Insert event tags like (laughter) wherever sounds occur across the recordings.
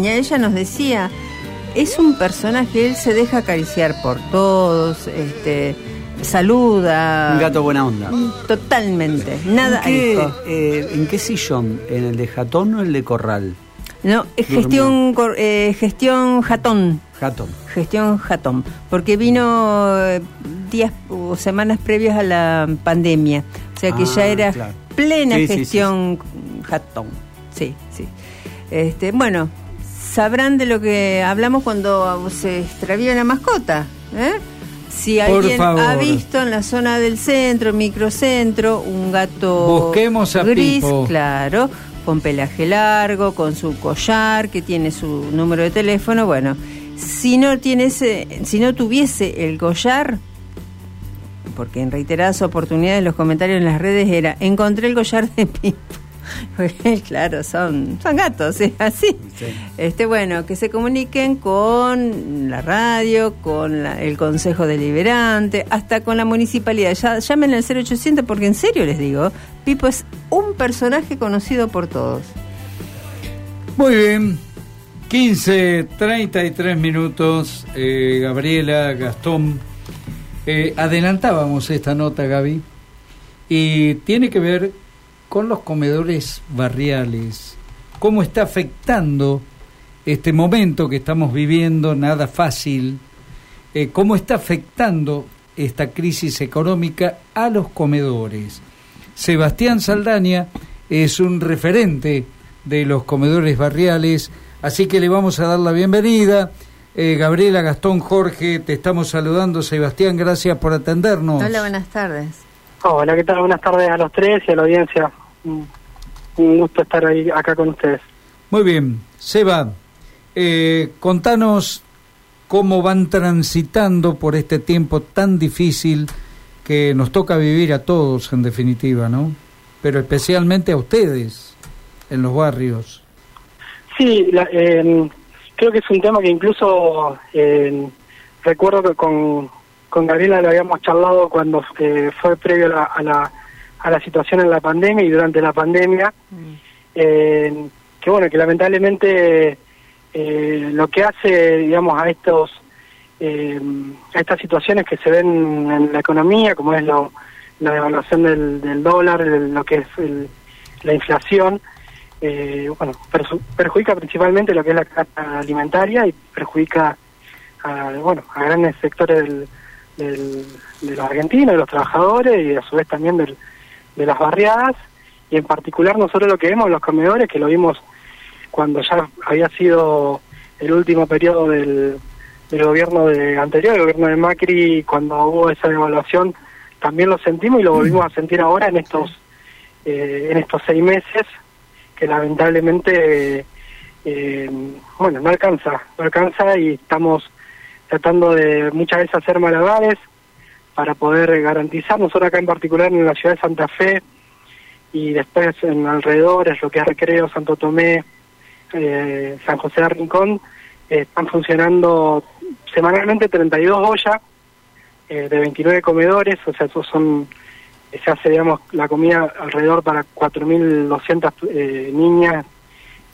Ella nos decía, es un personaje, él se deja acariciar por todos, este, saluda. Un gato buena onda. Totalmente, nada ¿En qué, eh, ¿En qué sillón? ¿En el de jatón o el de corral? No, es gestión, eh, gestión jatón. Jatón. Gestión jatón. Porque vino eh, días o semanas previas a la pandemia. O sea que ya ah, era plena gestión jatón. Sí, sí. Este, bueno, sabrán de lo que hablamos cuando se extravía una mascota. ¿eh? Si alguien ha visto en la zona del centro, microcentro, un gato gris, claro, con pelaje largo, con su collar, que tiene su número de teléfono, bueno, si no tiene ese, si no tuviese el collar, porque en reiteradas oportunidades los comentarios en las redes era encontré el collar de Pipo (laughs) claro, son, son gatos, (laughs) es así. Este, bueno, que se comuniquen con la radio, con el Consejo Deliberante, hasta con la municipalidad. Ya, llamen al 0800 porque en serio les digo, Pipo es un personaje conocido por todos. Muy bien. 15, 33 minutos, eh, Gabriela, Gastón. Eh, adelantábamos esta nota, Gaby, y tiene que ver con los comedores barriales, cómo está afectando este momento que estamos viviendo, nada fácil, eh, cómo está afectando esta crisis económica a los comedores. Sebastián Saldaña es un referente de los comedores barriales, así que le vamos a dar la bienvenida. Eh, Gabriela, Gastón, Jorge, te estamos saludando. Sebastián, gracias por atendernos. Hola, buenas tardes. Hola, ¿qué tal? Buenas tardes a los tres y a la audiencia. Un gusto estar ahí acá con ustedes. Muy bien. Seba, eh, contanos cómo van transitando por este tiempo tan difícil que nos toca vivir a todos, en definitiva, ¿no? Pero especialmente a ustedes en los barrios. Sí, eh, creo que es un tema que incluso eh, recuerdo que con, con Gabriela lo habíamos charlado cuando eh, fue previo a la, a, la, situación en la pandemia y durante la pandemia, mm. eh, que bueno, que lamentablemente eh, lo que hace, digamos, a estos a estas situaciones que se ven en la economía, como es la devaluación del, dólar, lo que es la inflación, bueno, perjudica principalmente lo que es la carta alimentaria y perjudica a, bueno, a grandes sectores del, de los argentinos, de los trabajadores y a su vez también del, de las barriadas. Y en particular nosotros lo que vemos los comedores, que lo vimos cuando ya había sido el último periodo del, del gobierno de anterior, el gobierno de Macri, cuando hubo esa devaluación, también lo sentimos y lo volvimos a sentir ahora en estos eh, en estos seis meses, que lamentablemente eh, bueno no alcanza, no alcanza y estamos tratando de muchas veces hacer malabares para poder garantizar, nosotros acá en particular en la ciudad de Santa Fe y después en alrededores, lo que es Recreo, Santo Tomé, eh, San José de Rincón, están funcionando semanalmente 32 ollas eh, de 29 comedores, o sea, esos son, se hace, digamos, la comida alrededor para 4.200 eh, niñas,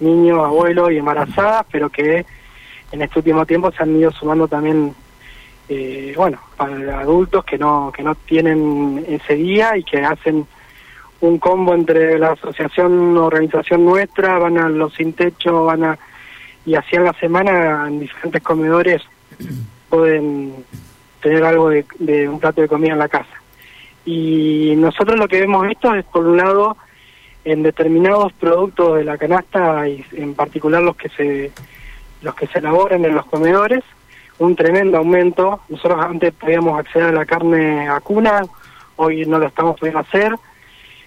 niños, abuelos y embarazadas, pero que en este último tiempo se han ido sumando también, eh, bueno, para adultos que no, que no tienen ese día y que hacen un combo entre la asociación, organización nuestra, van a los sin techo, van a, y así en la semana en diferentes comedores (clears throat) pueden tener algo de, de un plato de comida en la casa. Y nosotros lo que hemos visto es, por un lado, en determinados productos de la canasta, y en particular los que se los que se elaboran en los comedores, un tremendo aumento. Nosotros antes podíamos acceder a la carne vacuna, hoy no lo estamos pudiendo hacer.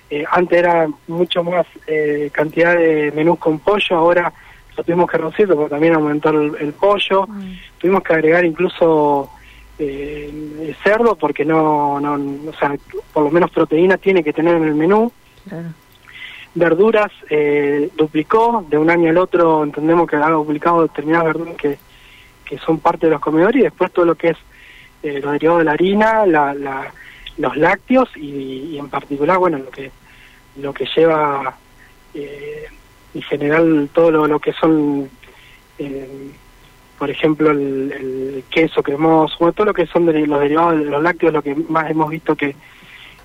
Eh, antes era mucho más eh, cantidad de menús con pollo, ahora lo tuvimos que reducir porque también aumentó el, pollo. Mm. Tuvimos que agregar incluso eh, cerdo porque no, no, o sea, por lo menos proteína tiene que tener en el menú. Verduras eh, duplicó, de un año al otro entendemos que ha duplicado determinadas verduras que, que son parte de los comedores y después todo lo que es eh, lo derivado de la harina, la, los lácteos y, en particular, bueno, lo que lo que lleva eh, en general todo lo, que son por ejemplo, el, queso cremoso, bueno, todo lo que son de los derivados de los lácteos, lo que más hemos visto que,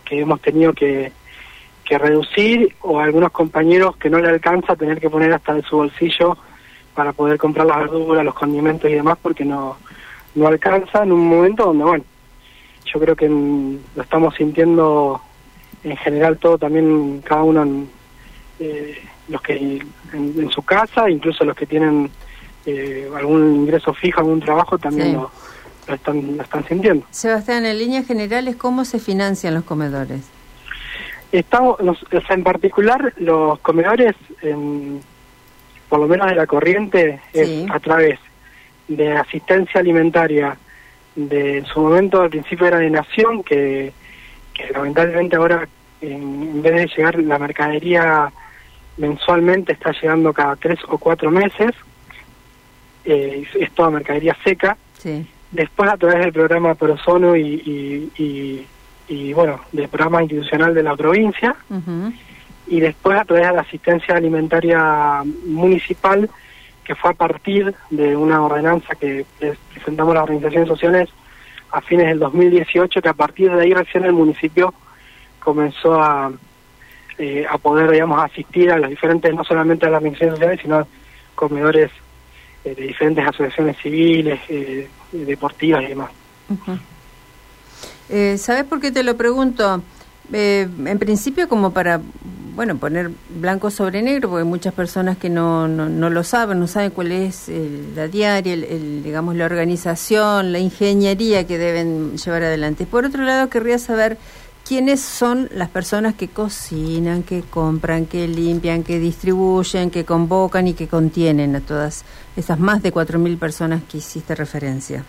que hemos tenido que, que reducir, o algunos compañeros que no le alcanza tener que poner hasta de su bolsillo para poder comprar las verduras, los condimentos y demás, porque no, no alcanza en un momento donde, bueno, yo creo que lo estamos sintiendo en general todo también, cada uno, en, eh, los que en, su casa, incluso los que tienen eh, algún ingreso fijo, algún trabajo, también lo, están, lo están sintiendo. Sebastián, en líneas generales, ¿cómo se financian los comedores? Estamos, en particular, los comedores, por lo menos de la corriente, es a través de asistencia alimentaria de en su momento al principio era de Nación, que, lamentablemente ahora en, vez de llegar la mercadería mensualmente está llegando cada tres o cuatro meses, eh, es toda mercadería seca. Después a través del programa Prosono y, y, y, bueno, del programa institucional de la provincia. Y después a través de la asistencia alimentaria municipal que fue a partir de una ordenanza que presentamos a las organizaciones sociales a fines del 2018, que a partir de ahí recién el municipio comenzó a, eh, a poder, digamos, asistir a los diferentes, no solamente a las organizaciones sociales, sino a comedores eh, de diferentes asociaciones civiles, eh, deportivas y demás. ¿Sabes por qué te lo pregunto? en principio como para bueno, poner blanco sobre negro, porque hay muchas personas que no, no, lo saben, no saben cuál es la diaria, el, digamos, la organización, la ingeniería que deben llevar adelante. Por otro lado, querría saber quiénes son las personas que cocinan, que compran, que limpian, que distribuyen, que convocan y que contienen a todas esas más de 4.000 personas que hiciste referencia.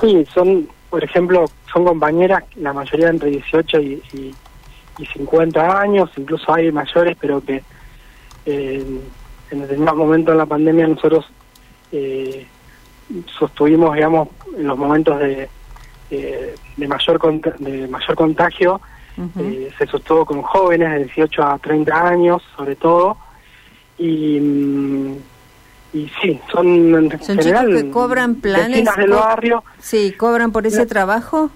Sí, son, por ejemplo, son compañeras, la mayoría entre 18 y y 50 años, incluso hay mayores, pero que eh, en determinados momentos de la pandemia nosotros eh, sostuvimos, digamos, en los momentos de, eh, de, mayor, de mayor contagio, eh, se sostuvo con jóvenes de 18 a 30 años, sobre todo, y, mm, y sí, son en general que cobran planes del barrio. Sí, cobran por ese trabajo.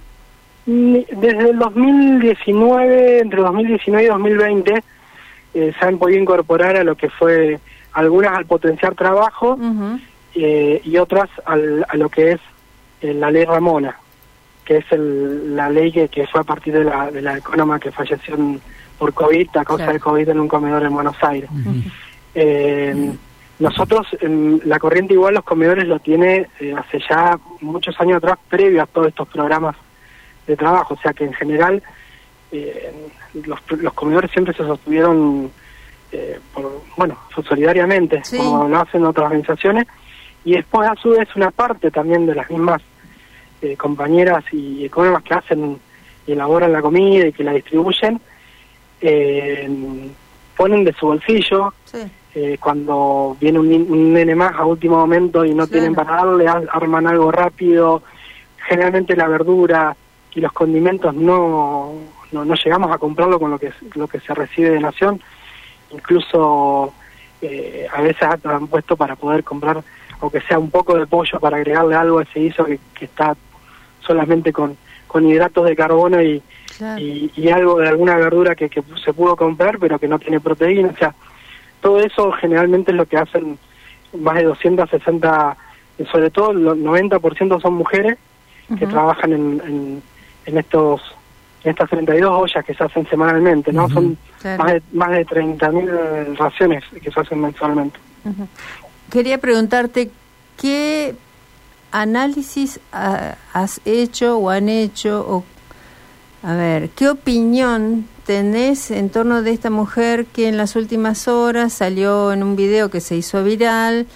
Desde el 2019, entre 2019 y 2020, eh, se han podido incorporar a lo que fue algunas al potenciar trabajo eh, y otras al, a lo que es eh, la ley Ramona, que es el, la ley que, que, fue a partir de la, de la económica que falleció por COVID, a causa del COVID en un comedor en Buenos Aires. Nosotros, en la corriente igual, los comedores lo tiene hace ya muchos años atrás, previo a todos estos programas de trabajo, o sea que en general eh, los, los comedores siempre se sostuvieron, eh, por, bueno, solidariamente, como lo hacen otras organizaciones, y después a su vez una parte también de las mismas eh, compañeras y económicas que hacen y elaboran la comida y que la distribuyen, ponen de su bolsillo. Cuando viene un, nene más a último momento y no tienen para darle, arman algo rápido, generalmente la verdura, y los condimentos no, no, llegamos a comprarlo con lo que, lo que se recibe de Nación, incluso eh, a veces han puesto para poder comprar, aunque sea un poco de pollo, para agregarle algo a ese guiso que, está solamente con, con hidratos de carbono y, y, algo de alguna verdura que, que se pudo comprar, pero que no tiene proteína. O sea, todo eso generalmente es lo que hacen más de 260, sobre todo el 90% son mujeres que trabajan en en estos estas 32 ollas que se hacen semanalmente, ¿no? Son más de, más de 30.000 raciones que se hacen mensualmente. Quería preguntarte, ¿qué análisis has hecho o han hecho? O, a ver, ¿qué opinión tenés en torno de esta mujer que en las últimas horas salió en un video que se hizo viral?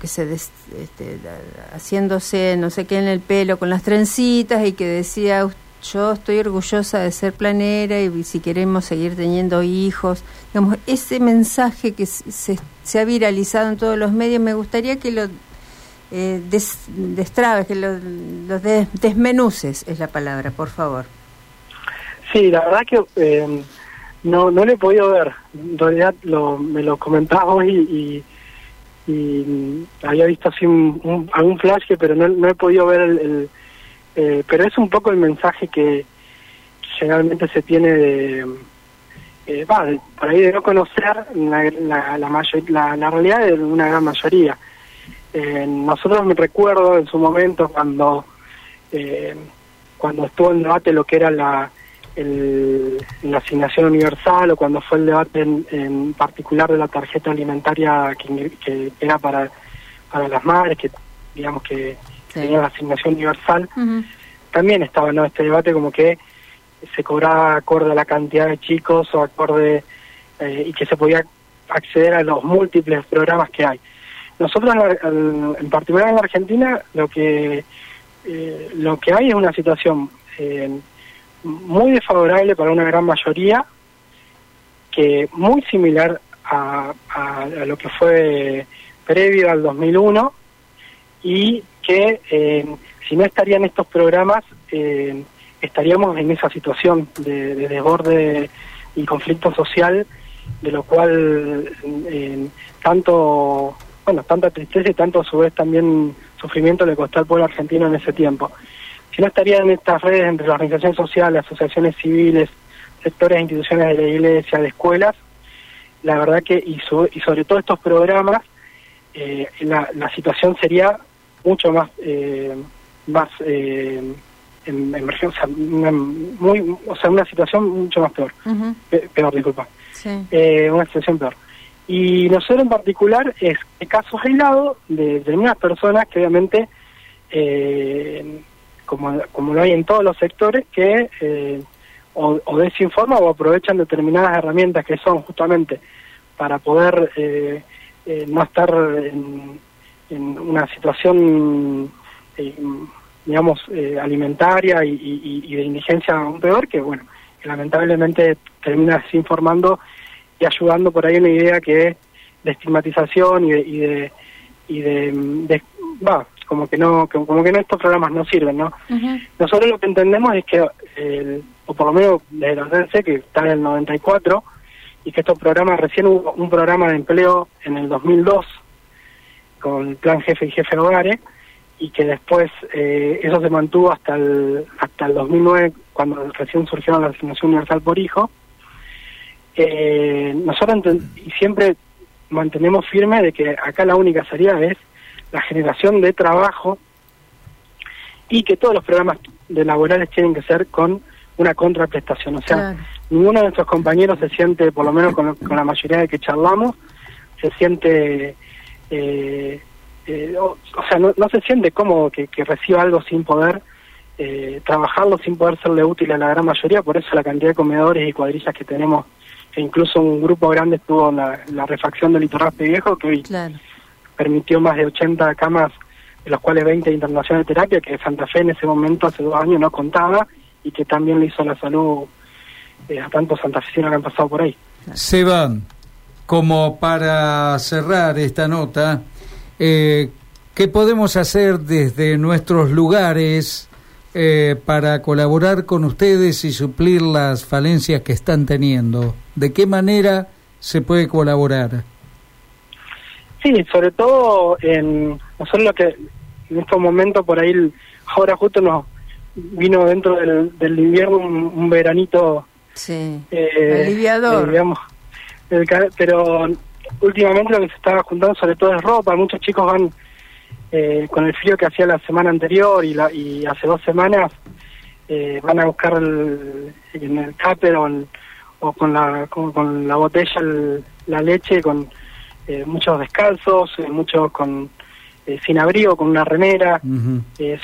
que se este, haciéndose no sé qué en el pelo con las trencitas y que decía yo estoy orgullosa de ser planera y si queremos seguir teniendo hijos, digamos, ese mensaje que se, se ha viralizado en todos los medios, me gustaría que lo eh, destrabes, que lo, desmenuces, es la palabra, por favor. Sí, la verdad que eh, no, no lo he podido ver, en realidad lo, me lo comentabas hoy y, y había visto así un, algún flash, pero no, no he podido ver el... Eh, pero es un poco el mensaje que generalmente se tiene de... Eh, por ahí de no conocer la, la, la, la, realidad de una gran mayoría. Eh, nosotros me recuerdo en su momento cuando eh, cuando estuvo en debate lo que era la, la asignación universal o cuando fue el debate en, particular de la tarjeta alimentaria que, era para, para las madres, que digamos que tenía la asignación universal, también estaba ¿no? este debate como que se cobraba acorde a la cantidad de chicos o acorde eh, y que se podía acceder a los múltiples programas que hay. Nosotros en, particular en Argentina lo que eh, lo que hay es una situación eh, muy desfavorable para una gran mayoría, que muy similar a, lo que fue previo al 2001 y que eh, si no estarían estos programas eh, estaríamos en esa situación de, desborde y conflicto social de lo cual eh, tanto bueno tanta tristeza y tanto a su vez también sufrimiento le costó al pueblo argentino en ese tiempo si no estarían estas redes entre las organizaciones sociales, asociaciones civiles, sectores e instituciones de la iglesia, de escuelas, la verdad que, y, y sobre todo estos programas, eh, la, la, situación sería mucho más, eh, más eh, en, emergencia, una, muy, o sea, una situación mucho más peor, peor, disculpa, eh, una situación peor. Y nosotros en particular es casos aislados de determinadas personas que obviamente eh, como, como lo hay en todos los sectores, que eh, o, o, desinforman o aprovechan determinadas herramientas que son justamente para poder eh, eh, no estar en, una situación, digamos, alimentaria y, de indigencia aún peor, que bueno, que lamentablemente termina desinformando y ayudando por ahí una idea que es de estigmatización y de, y de, y de, va, como que no como que no estos programas no sirven no nosotros lo que entendemos es que el, o por lo menos desde la OCDE, que está en el 94 y que estos programas recién hubo un programa de empleo en el 2002 con el plan jefe y jefe hogares y que después eh, eso se mantuvo hasta el hasta el 2009 cuando recién surgió la asignación universal por hijo. Eh, nosotros y siempre mantenemos firme de que acá la única salida es la generación de trabajo y que todos los programas de laborales tienen que ser con una contraprestación. O sea, ninguno de nuestros compañeros se siente, por lo menos con, la mayoría de que charlamos, se siente, eh, eh, o, sea, no, se siente cómodo que, reciba algo sin poder eh, trabajarlo, sin poder serle útil a la gran mayoría. Por eso la cantidad de comedores y cuadrillas que tenemos, que incluso un grupo grande estuvo en la, refacción del Iturraspe Viejo, que hoy permitió más de 80 camas, de los cuales 20 de internación de terapia, que Santa Fe en ese momento, hace dos años, no contaba y que también le hizo la salud eh, a tantos santafesinos que han pasado por ahí. Seba, como para cerrar esta nota, eh, ¿qué podemos hacer desde nuestros lugares eh, para colaborar con ustedes y suplir las falencias que están teniendo? ¿De qué manera se puede colaborar? Sí, sobre todo en nosotros lo que en estos momentos por ahí ahora justo nos vino dentro del, del invierno un, veranito sí, eh, aliviador, eh, digamos, pero últimamente lo que se estaba juntando sobre todo es ropa, muchos chicos van eh, con el frío que hacía la semana anterior y, la, y hace dos semanas eh, van a buscar el, en el cáper o, o con la con, la botella la leche con eh, muchos descalzos, eh, muchos con eh, sin abrigo, con una remera,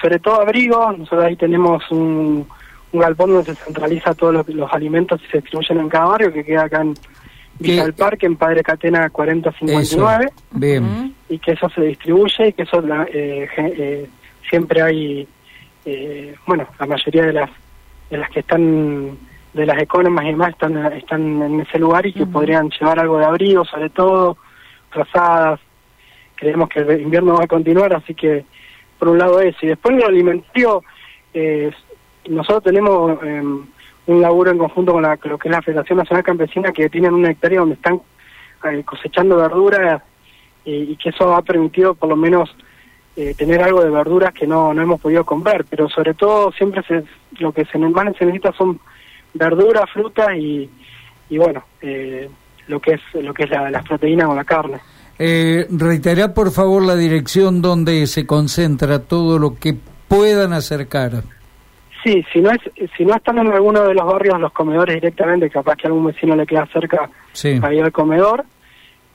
sobre todo abrigo. Nosotros ahí tenemos un, galpón donde se centraliza todos los, alimentos y se distribuyen en cada barrio, que queda acá en Villa del Parque, en Padre Catena 4059. Bien. Y que eso se distribuye y que eso siempre hay, bueno, la mayoría de las de las que están de las economas y demás están están en ese lugar y que podrían llevar algo de abrigo sobre todo trazadas, creemos que el invierno va a continuar, así que por un lado eso. Y después lo alimentario, eh, nosotros tenemos em, un laburo en conjunto con, la, lo que es la Federación Nacional Campesina, que tienen una hectárea donde están eh, cosechando verduras y que eso ha permitido por lo menos eh, tener algo de verduras que no, no hemos podido comprar, pero sobre todo siempre se, lo que se, más se necesita son verduras, frutas y, y bueno, eh, lo que es lo que es la, las proteínas o la carne. Eh, reiterá por favor la dirección donde se concentra todo lo que puedan acercar. Sí, si no es si no están en alguno de los barrios los comedores directamente, capaz que algún vecino le queda cerca para ir al comedor,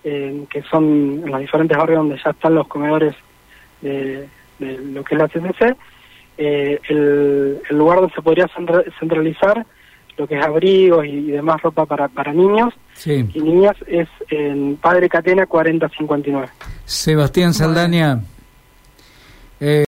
eh, que son en los diferentes barrios donde ya están los comedores de, lo que es la CCC, eh, el, lugar donde se podría centralizar lo que es abrigos y, demás ropa para, para niños y niñas es en Padre Catena 4059. Sebastián Saldaña. Eh,